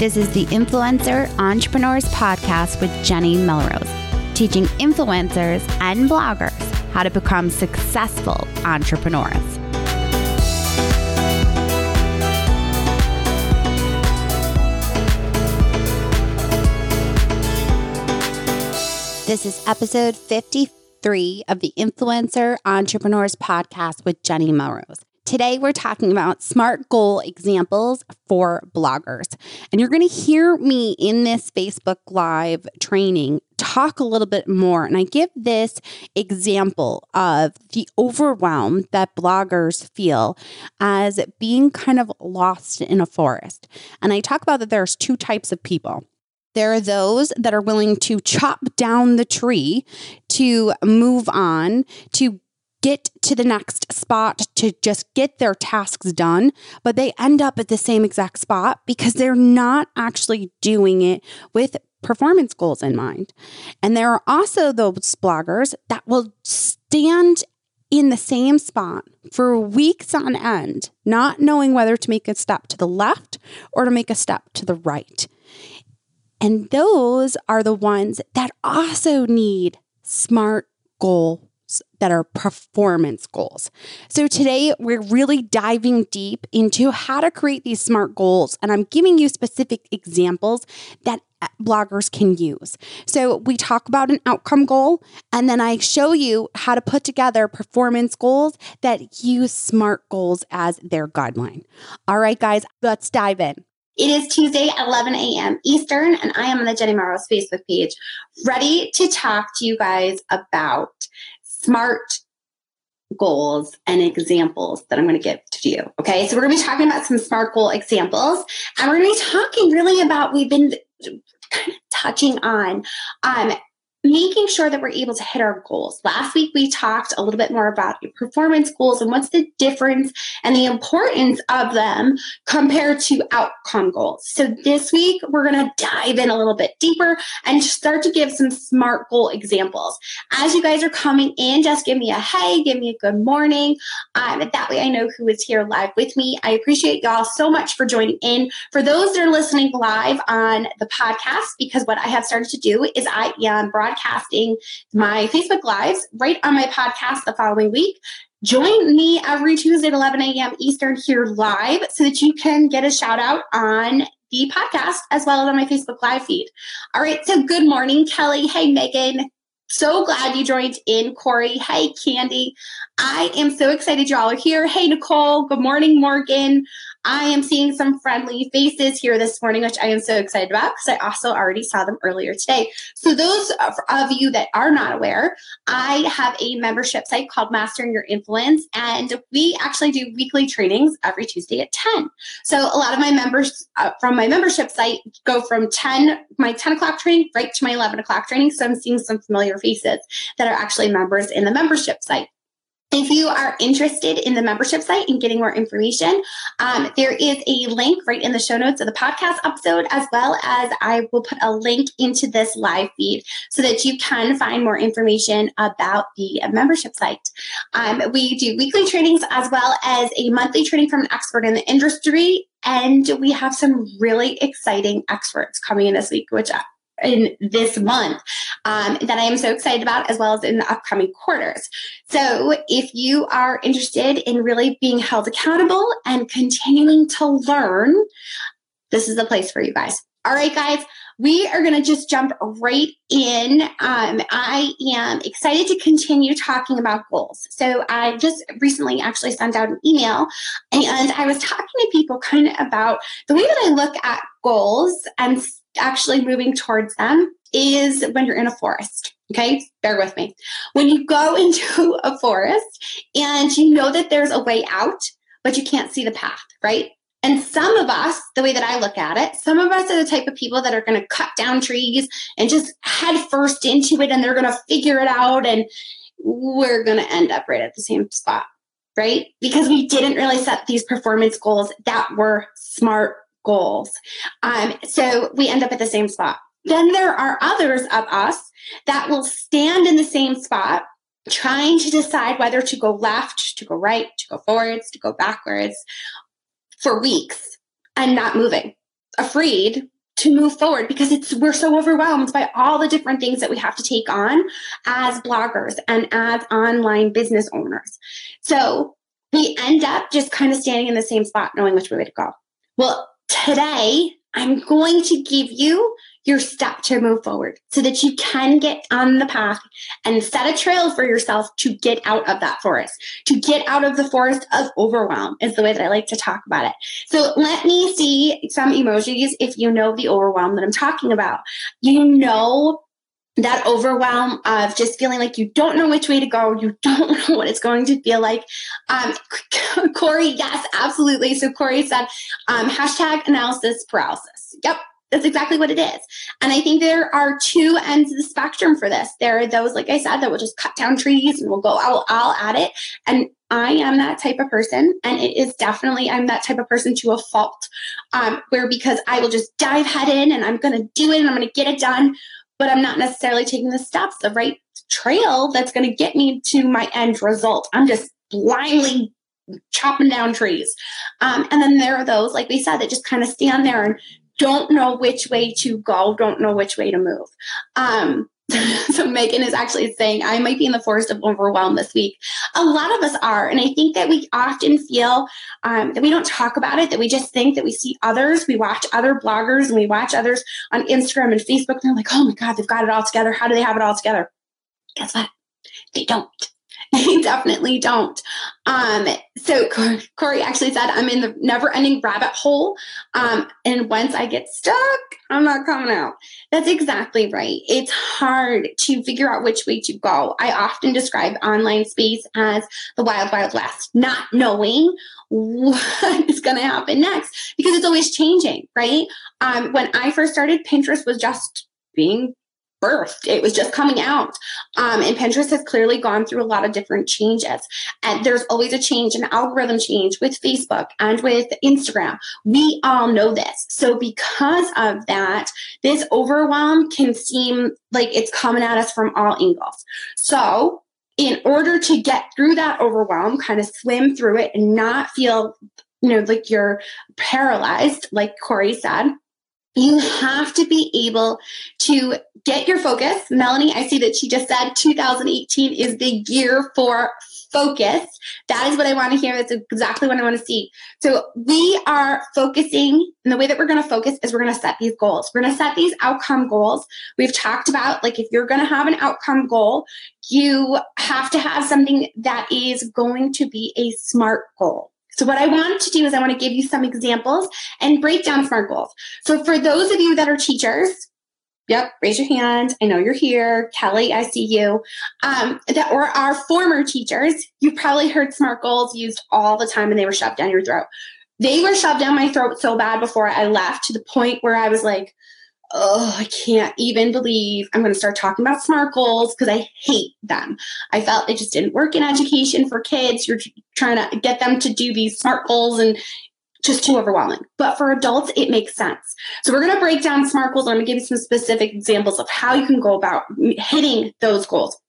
This is the Influencer Entrepreneurs Podcast with Jenny Melrose, teaching influencers and bloggers how to become successful entrepreneurs. This is episode 53 of the Influencer Entrepreneurs Podcast with Jenny Melrose. Today, we're talking about SMART goal examples for bloggers. And you're going to hear me in this Facebook Live training talk a little bit more. And I give this example of the overwhelm that bloggers feel as being kind of lost in a forest. And I talk about that there's two types of people. There are those that are willing to chop down the tree to move on, to get to the next spot to just get their tasks done, but they end up at the same exact spot because they're not actually doing it with performance goals in mind. And there are also those bloggers that will stand in the same spot for weeks on end, not knowing whether to make a step to the left or to make a step to the right. And those are the ones that also need smart goal that are performance goals. So today we're really diving deep into how to create these smart goals. And I'm giving you specific examples that uh, bloggers can use. So we talk about an outcome goal, and then I show you how to put together performance goals that use SMART goals as their guideline. All right, guys, let's dive in. It is Tuesday, 11 a.m. Eastern, and I am on the Jenny Melrose Facebook page, ready to talk to you guys about smart goals and examples that I'm going to give to you. Okay. So we're going to be talking about some SMART goal examples and we're going to be talking really about, we've been kind of touching on um, making sure that we're able to hit our goals. Last week, we talked a little bit more about your performance goals and what's the difference and the importance of them compared to outcome goals. So, this week, we're going to dive in a little bit deeper and start to give some SMART goal examples. As you guys are coming in, just give me a hey, give me a good morning. Um, that way, I know who is here live with me. I appreciate y'all so much for joining in. For those that are listening live on the podcast, because what I have started to do is I am broadcasting broadcasting my Facebook Lives right on my podcast the following week. Join me every Tuesday at 11 a.m. Eastern here live so that you can get a shout out on the podcast as well as on my Facebook Live feed. All right, so good morning, Kelly. Hey, Megan. So glad you joined in, Corey. Hey, Candy. I am so excited y'all are here. Hey, Nicole. Good morning, Morgan. I am seeing some friendly faces here this morning, which I am so excited about because I also already saw them earlier today. So, those of you that are not aware, I have a membership site called Mastering Your Influence, and we actually do weekly trainings every Tuesday at 10. So, a lot of my members uh, from my membership site go from 10, my 10 o'clock training, right to my 11 o'clock training. So, I'm seeing some familiar faces that are actually members in the membership site. If you are interested in the membership site and getting more information, um, there is a link right in the show notes of the podcast episode, as well as I will put a link into this live feed so that you can find more information about the membership site. Um, we do weekly trainings as well as a monthly training from an expert in the industry. And we have some really exciting experts coming in this week, which in this month um, that I am so excited about, as well as in the upcoming quarters. So, if you are interested in really being held accountable and continuing to learn, this is the place for you guys. All right, guys, we are going to just jump right in. Um, I am excited to continue talking about goals. So, I just recently actually sent out an email and I was talking to people kind of about the way that I look at goals and actually moving towards them is when you're in a forest. Okay, bear with me. When you go into a forest and you know that there's a way out, but you can't see the path, right? And some of us, the way that I look at it, some of us are the type of people that are going to cut down trees and just head first into it and they're going to figure it out and we're going to end up right at the same spot, right? Because we didn't really set these performance goals that were smart goals. Um, so we end up at the same spot. Then there are others of us that will stand in the same spot, trying to decide whether to go left, to go right, to go forwards, to go backwards for weeks and not moving. afraid to move forward because it's we're so overwhelmed by all the different things that we have to take on as bloggers and as online business owners. So we end up just kind of standing in the same spot, knowing which way to go. Well, today I'm going to give you your step to move forward so that you can get on the path and set a trail for yourself to get out of that forest, to get out of the forest of overwhelm, is the way that I like to talk about it. So let me see some emojis if you know the overwhelm that I'm talking about. You know that overwhelm of just feeling like you don't know which way to go, you don't know what it's going to feel like. Um, Corey, yes, absolutely. So Corey said, um, hashtag analysis paralysis. Yep, that's exactly what it is. And I think there are two ends of the spectrum for this. There are those, like I said, that will just cut down trees and will go all at it. And I am that type of person. And it is definitely, I'm that type of person to a fault, um, where because I will just dive head in and I'm going to do it and I'm going to get it done. But I'm not necessarily taking the steps, the right trail that's going to get me to my end result. I'm just blindly chopping down trees. Um, and then there are those, like we said, that just kind of stand there and don't know which way to go, don't know which way to move. Um, so Megan is actually saying, I might be in the forest of overwhelm this week. A lot of us are. And I think that we often feel um, that we don't talk about it, that we just think that we see others, we watch other bloggers and we watch others on Instagram and Facebook. And they're like, oh my God, they've got it all together. How do they have it all together? Guess what? They don't. They definitely don't. Um, so Corey actually said, I'm in the never ending rabbit hole. Um, and once I get stuck, I'm not coming out. That's exactly right. It's hard to figure out which way to go. I often describe online space as the wild, wild west, not knowing what is going to happen next because it's always changing, right? Um, when I first started, Pinterest was just being birthed. It was just coming out. Um, and Pinterest has clearly gone through a lot of different changes. And there's always a change, an algorithm change with Facebook and with Instagram. We all know this. So because of that, this overwhelm can seem like it's coming at us from all angles. So in order to get through that overwhelm, kind of swim through it and not feel, you know, like you're paralyzed, like Corey said, you have to be able to get your focus. Melanie, I see that she just said 2018 is the year for focus. That is what I want to hear. That's exactly what I want to see. So we are focusing, and the way that we're going to focus is we're going to set these goals. We're going to set these outcome goals. We've talked about like if you're going to have an outcome goal, you have to have something that is going to be a SMART goal. So what I want to do is I want to give you some examples and break down SMART goals. So for those of you that are teachers, yep, raise your hand. I know you're here. Kelly, I see you. Um, that or our former teachers, you probably heard SMART goals used all the time and they were shoved down your throat. They were shoved down my throat so bad before I left to the point where I was like, oh, I can't even believe I'm going to start talking about SMART goals because I hate them. I felt it just didn't work in education for kids. You're trying to get them to do these SMART goals and just too overwhelming. But for adults, it makes sense. So we're going to break down SMART goals. I'm going to give you some specific examples of how you can go about hitting those goals.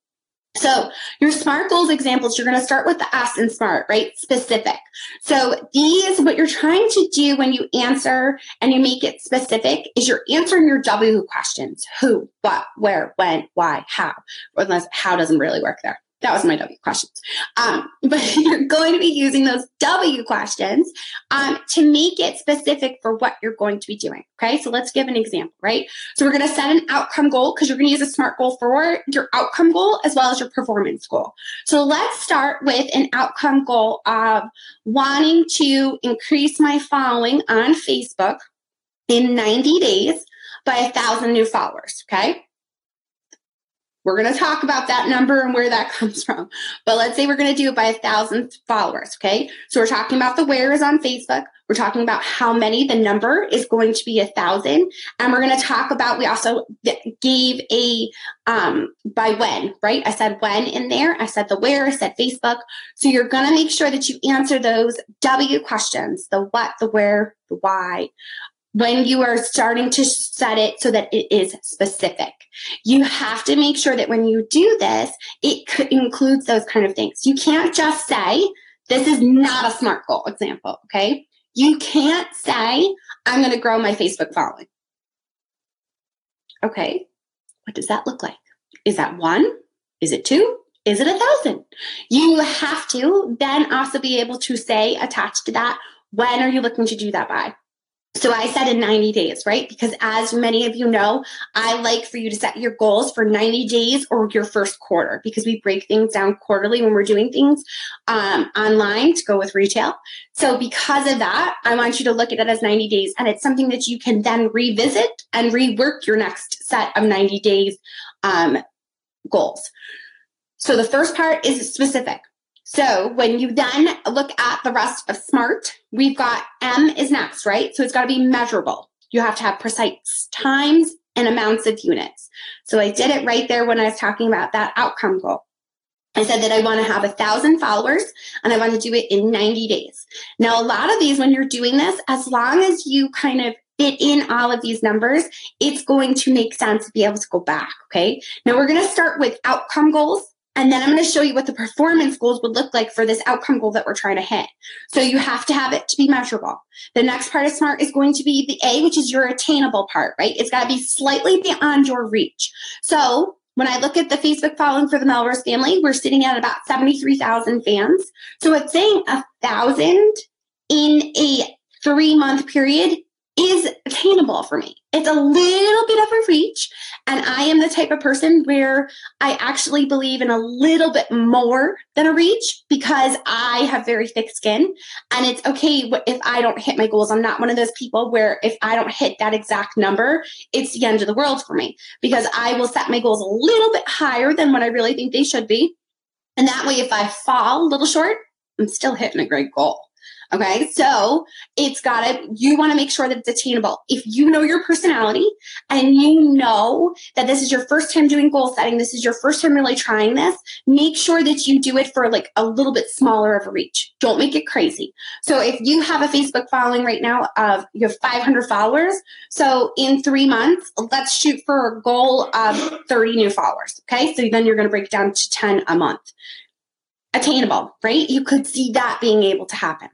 So your SMART goals examples, you're going to start with the S in SMART, right? Specific. So these, what you're trying to do when you answer and you make it specific is you're answering your W questions. Who, what, where, when, why, how. Unless how doesn't really work there. That was my W questions. Um, but you're going to be using those W questions um, to make it specific for what you're going to be doing. Okay, so let's give an example, right? So we're going to set an outcome goal because you're going to use a SMART goal for your outcome goal as well as your performance goal. So let's start with an outcome goal of wanting to increase my following on Facebook in 90 days by a thousand new followers. Okay. We're going to talk about that number and where that comes from. But let's say we're going to do it by a thousand followers. Okay. So we're talking about the where is on Facebook. We're talking about how many the number is going to be a thousand. And we're going to talk about, we also gave a, um, by when, right? I said when in there. I said the where, I said Facebook. So you're going to make sure that you answer those W questions, the what, the where, the why when you are starting to set it so that it is specific. You have to make sure that when you do this, it includes those kind of things. You can't just say, this is not a SMART goal example, okay? You can't say, I'm going to grow my Facebook following. Okay, what does that look like? Is that one? Is it two? Is it a thousand? You have to then also be able to say, attached to that, when are you looking to do that by? So I said in 90 days, right? Because as many of you know, I like for you to set your goals for 90 days or your first quarter because we break things down quarterly when we're doing things um, online to go with retail. So because of that, I want you to look at it as 90 days and it's something that you can then revisit and rework your next set of 90 days um, goals. So the first part is specific. So when you then look at the rest of SMART, we've got M is next, right? So it's got to be measurable. You have to have precise times and amounts of units. So I did it right there when I was talking about that outcome goal. I said that I want to have a thousand followers and I want to do it in 90 days. Now, a lot of these, when you're doing this, as long as you kind of fit in all of these numbers, it's going to make sense to be able to go back. Okay. Now we're going to start with outcome goals. And then I'm going to show you what the performance goals would look like for this outcome goal that we're trying to hit. So you have to have it to be measurable. The next part of SMART is going to be the A, which is your attainable part, right? It's got to be slightly beyond your reach. So when I look at the Facebook following for the Melrose family, we're sitting at about 73,000 fans. So it's saying a thousand in a three month period is attainable for me. It's a little bit of a reach. And I am the type of person where I actually believe in a little bit more than a reach because I have very thick skin. And it's okay if I don't hit my goals. I'm not one of those people where if I don't hit that exact number, it's the end of the world for me because I will set my goals a little bit higher than what I really think they should be. And that way, if I fall a little short, I'm still hitting a great goal. Okay. So it's got to, you want to make sure that it's attainable. If you know your personality and you know that this is your first time doing goal setting, this is your first time really trying this, make sure that you do it for like a little bit smaller of a reach. Don't make it crazy. So if you have a Facebook following right now of you have 500 followers, so in three months, let's shoot for a goal of 30 new followers. Okay. So then you're going to break down to 10 a month. Attainable, right? You could see that being able to happen.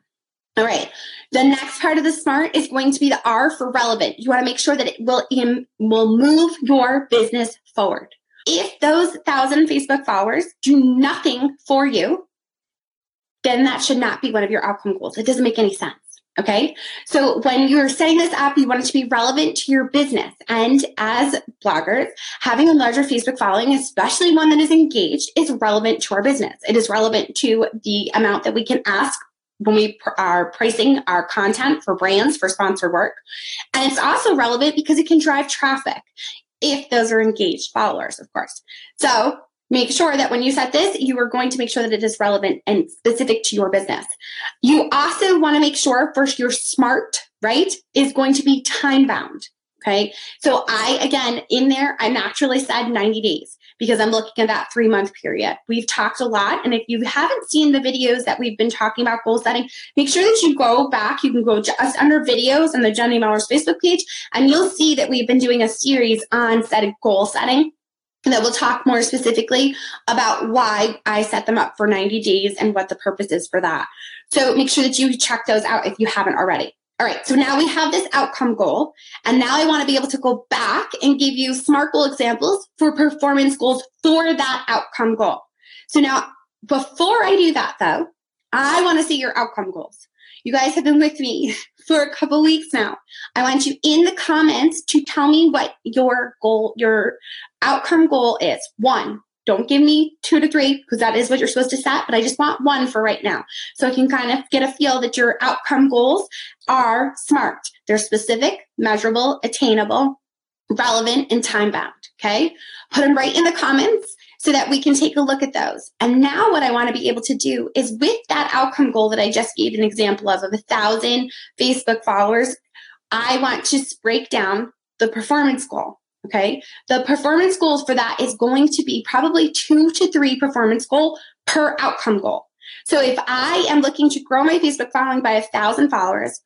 All right. The next part of the SMART is going to be the R for relevant. You want to make sure that it will Im- will move your business forward. If those thousand Facebook followers do nothing for you, then that should not be one of your outcome goals. It doesn't make any sense. Okay. So when you're setting this up, you want it to be relevant to your business. And as bloggers, having a larger Facebook following, especially one that is engaged, is relevant to our business. It is relevant to the amount that we can ask when we are pricing our content for brands for sponsored work. And it's also relevant because it can drive traffic if those are engaged followers, of course. So make sure that when you set this, you are going to make sure that it is relevant and specific to your business. You also want to make sure first your smart, right, is going to be time bound. Okay. So I, again, in there, I naturally said 90 days because I'm looking at that three month period. We've talked a lot. And if you haven't seen the videos that we've been talking about goal setting, make sure that you go back. You can go just under videos on the Jenny Melrose Facebook page, and you'll see that we've been doing a series on setting goal setting that will talk more specifically about why I set them up for 90 days and what the purpose is for that. So make sure that you check those out if you haven't already. All right, so now we have this outcome goal, and now I want to be able to go back and give you SMART goal examples for performance goals for that outcome goal. So now, before I do that though, I want to see your outcome goals. You guys have been with me for a couple weeks now. I want you in the comments to tell me what your goal, your outcome goal is. One, don't give me two to three because that is what you're supposed to set, but I just want one for right now. So I can kind of get a feel that your outcome goals are smart. They're specific, measurable, attainable, relevant, and time bound. Okay. Put them right in the comments so that we can take a look at those. And now what I want to be able to do is with that outcome goal that I just gave an example of, of a thousand Facebook followers, I want to break down the performance goal. Okay. The performance goals for that is going to be probably two to three performance goal per outcome goal. So if I am looking to grow my Facebook following by a thousand followers,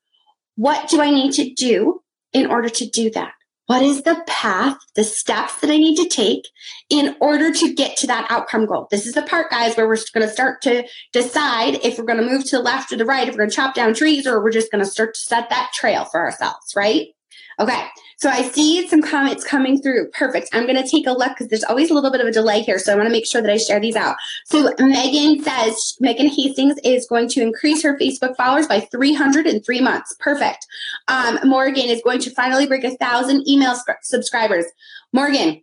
what do I need to do in order to do that? What is the path, the steps that I need to take in order to get to that outcome goal? This is the part, guys, where we're going to start to decide if we're going to move to the left or the right, if we're going to chop down trees, or we're just going to start to set that trail for ourselves, right? Okay, so I see some comments coming through. Perfect. I'm going to take a look because there's always a little bit of a delay here. So I want to make sure that I share these out. So Megan says Megan Hastings is going to increase her Facebook followers by 300 in three months. Perfect. Um, Morgan is going to finally break a thousand email subscribers. Morgan,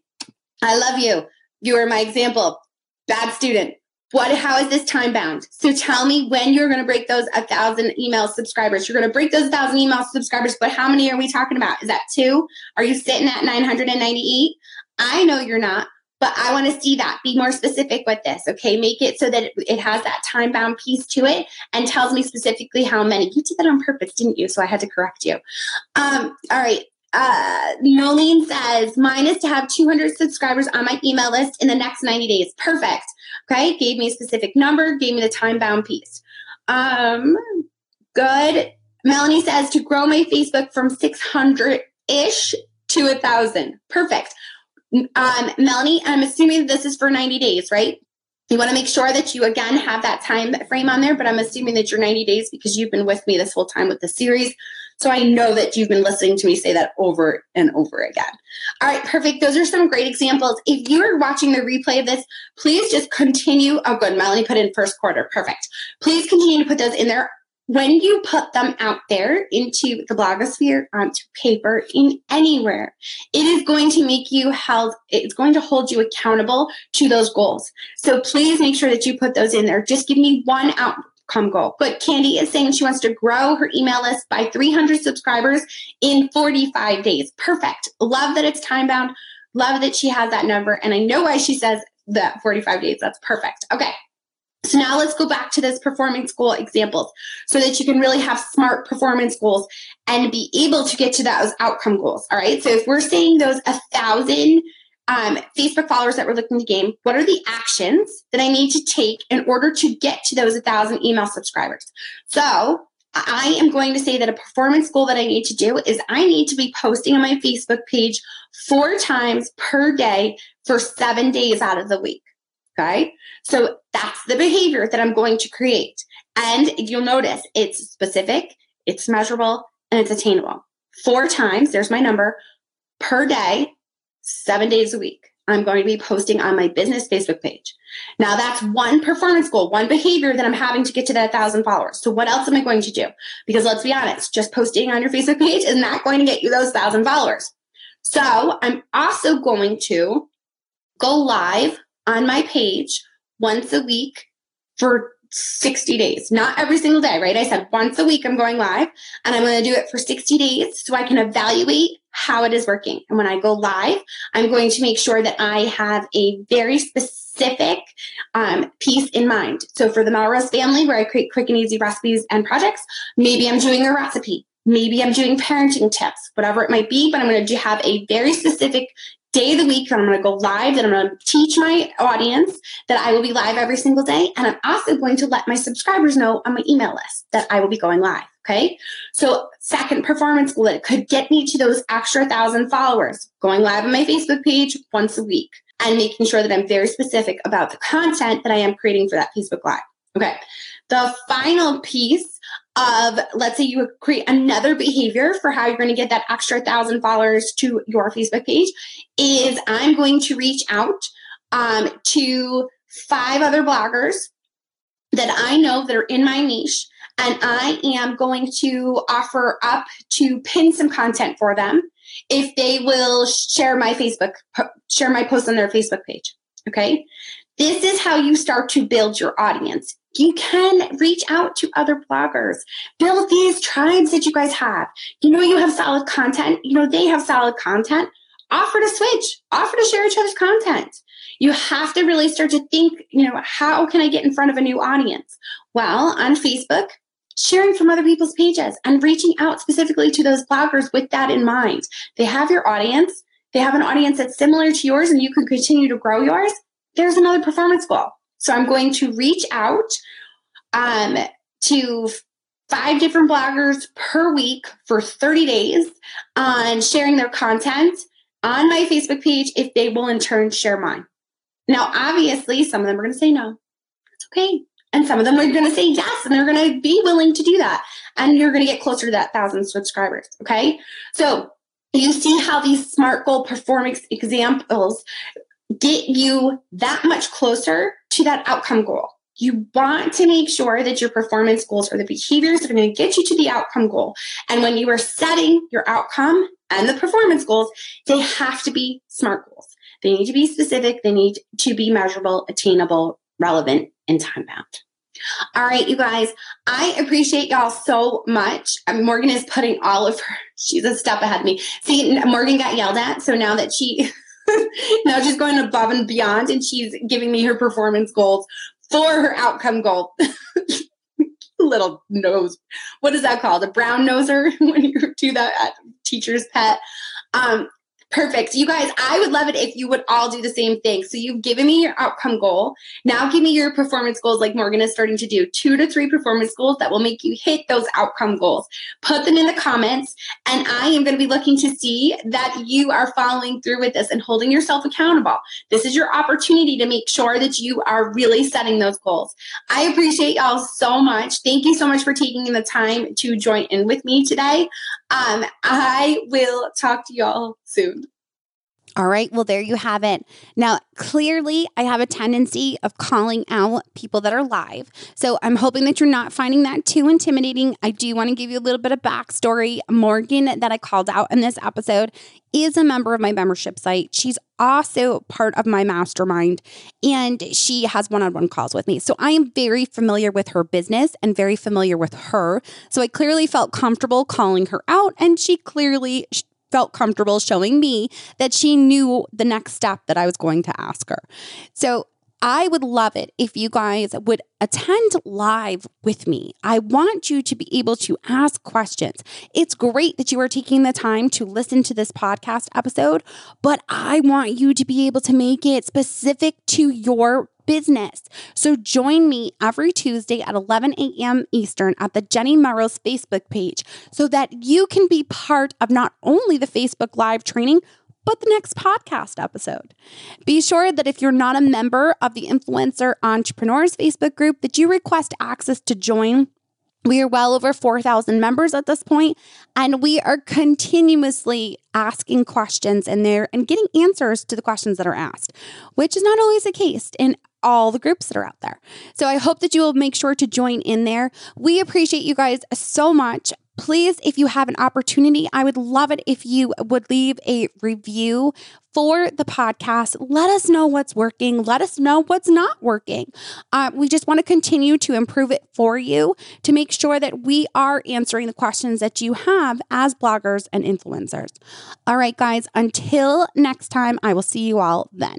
I love you. You are my example. Bad student what how is this time bound? So tell me when you're going to break those a thousand email subscribers. You're going to break those thousand email subscribers but how many are we talking about? Is that two? Are you sitting at 998 i know you're not but i want to see that. Be more specific with this okay? Make it so that it, has that time bound piece to it and tells me specifically how many. You did that on purpose didn't you? So i had to correct you. Um, all right uh, Nolene says, mine is to have 200 subscribers on my email list in the next 90 days. Perfect. Okay, gave me a specific number, gave me the time bound piece. Um, good. Melanie says to grow my Facebook from 600 ish to a thousand. Perfect. Um, Melanie, I'm assuming this is for 90 days, right? You want to make sure that you again have that time frame on there, but I'm assuming that you're 90 days because you've been with me this whole time with the series. So I know that you've been listening to me say that over and over again. All right, perfect. Those are some great examples. If you're watching the replay of this, please just continue. Oh, good. Melanie put in first quarter. Perfect. Please continue to put those in there. When you put them out there into the blogosphere, onto paper, in anywhere, it is going to make you held, it's going to hold you accountable to those goals. So please make sure that you put those in there. Just give me one out, come goal. But Candy is saying she wants to grow her email list by 300 subscribers in 45 days. Perfect. Love that it's time bound. Love that she has that number. And I know why she says that 45 days. That's perfect. Okay. So now let's go back to this performance goal examples so that you can really have smart performance goals and be able to get to those outcome goals. All right. So if we're saying those a thousand um, Facebook followers that we're looking to gain, what are the actions that I need to take in order to get to those 1,000 email subscribers? So I am going to say that a performance goal that I need to do is I need to be posting on my Facebook page four times per day for seven days out of the week. Okay. So that's the behavior that I'm going to create. And you'll notice it's specific, it's measurable, and it's attainable. Four times, there's my number, per day seven days a week. I'm going to be posting on my business Facebook page. Now that's one performance goal, one behavior that I'm having to get to that thousand followers. So what else am I going to do? Because let's be honest, just posting on your Facebook page is not going to get you those thousand followers. So I'm also going to go live on my page once a week for 60 days, not every single day, right? I said once a week I'm going live and I'm going to do it for 60 days so I can evaluate how it is working. And when I go live, I'm going to make sure that I have a very specific um, piece in mind. So for the Melrose family, where I create quick and easy recipes and projects, maybe I'm doing a recipe. Maybe I'm doing parenting tips, whatever it might be, but I'm going to have a very specific day of the week that I'm going to go live, that I'm going to teach my audience that I will be live every single day. And I'm also going to let my subscribers know on my email list that I will be going live. Okay. So, second performance goal that could get me to those extra thousand followers, going live on my Facebook page once a week and making sure that I'm very specific about the content that I am creating for that Facebook Live. Okay. The final piece of, let's say you create another behavior for how you're going to get that extra thousand followers to your Facebook page, is I'm going to reach out um, to five other bloggers that I know that are in my niche and I am going to offer up to pin some content for them if they will share my Facebook, share my post on their Facebook page. Okay. This is how you start to build your audience. You can reach out to other bloggers, build these tribes that you guys have. You know, you have solid content. You know, they have solid content. Offer to switch, offer to share each other's content. You have to really start to think, you know, how can I get in front of a new audience? Well, on Facebook, sharing from other people's pages and reaching out specifically to those bloggers with that in mind. They have your audience, they have an audience that's similar to yours, and you can continue to grow yours. There's another performance goal. So I'm going to reach out um, to five different bloggers per week for 30 days on sharing their content on my Facebook page if they will in turn share mine. Now, obviously, some of them are going to say no. It's okay. And some of them are going to say yes, and they're going to be willing to do that. And you're going to get closer to that thousand subscribers. Okay. So you see how these SMART goal performance examples get you that much closer to that outcome goal. You want to make sure that your performance goals are the behaviors that are going to get you to the outcome goal. And when you are setting your outcome and the performance goals, they have to be SMART goals. They need to be specific, they need to be measurable, attainable, relevant, and time bound. All right, you guys, I appreciate y'all so much. Um, Morgan is putting all of her, she's a step ahead of me. See, Morgan got yelled at. So now that she, now she's going above and beyond and she's giving me her performance goals for her outcome goal. Little nose. What is that called? A brown noser when you do that at teacher's pet. Um, Perfect. You guys, I would love it if you would all do the same thing. So you've given me your outcome goal. Now give me your performance goals like Morgan is starting to do. Two to three performance goals that will make you hit those outcome goals. Put them in the comments and I am going to be looking to see that you are following through with this and holding yourself accountable. This is your opportunity to make sure that you are really setting those goals. I appreciate y'all so much. Thank you so much for taking the time to join in with me today. Um, I will talk to y'all soon. All right. Well, there you have it. Now, clearly, I have a tendency of calling out people that are live. So I'm hoping that you're not finding that too intimidating. I do want to give you a little bit of backstory. Morgan, that I called out in this episode, is a member of my membership site. She's also part of my mastermind and she has one on one calls with me. So I am very familiar with her business and very familiar with her. So I clearly felt comfortable calling her out and she clearly felt comfortable showing me that she knew the next step that I was going to ask her. So I would love it if you guys would attend live with me. I want you to be able to ask questions. It's great that you are taking the time to listen to this podcast episode, but I want you to be able to make it specific to your business. So join me every Tuesday at 11 a.m. Eastern at the Jenny Melrose Facebook page so that you can be part of not only the Facebook Live training, but the next podcast episode. Be sure that if you're not a member of the Influencer Entrepreneurs Facebook group, that you request access to join we are well over 4,000 members at this point, and we are continuously asking questions in there and getting answers to the questions that are asked, which is not always the case in all the groups that are out there. So I hope that you will make sure to join in there. We appreciate you guys so much. Please, if you have an opportunity, I would love it if you would leave a review for the podcast. Let us know what's working. Let us know what's not working. Uh, we just want to continue to improve it for you to make sure that we are answering the questions that you have as bloggers and influencers. All right, guys, until next time, I will see you all then.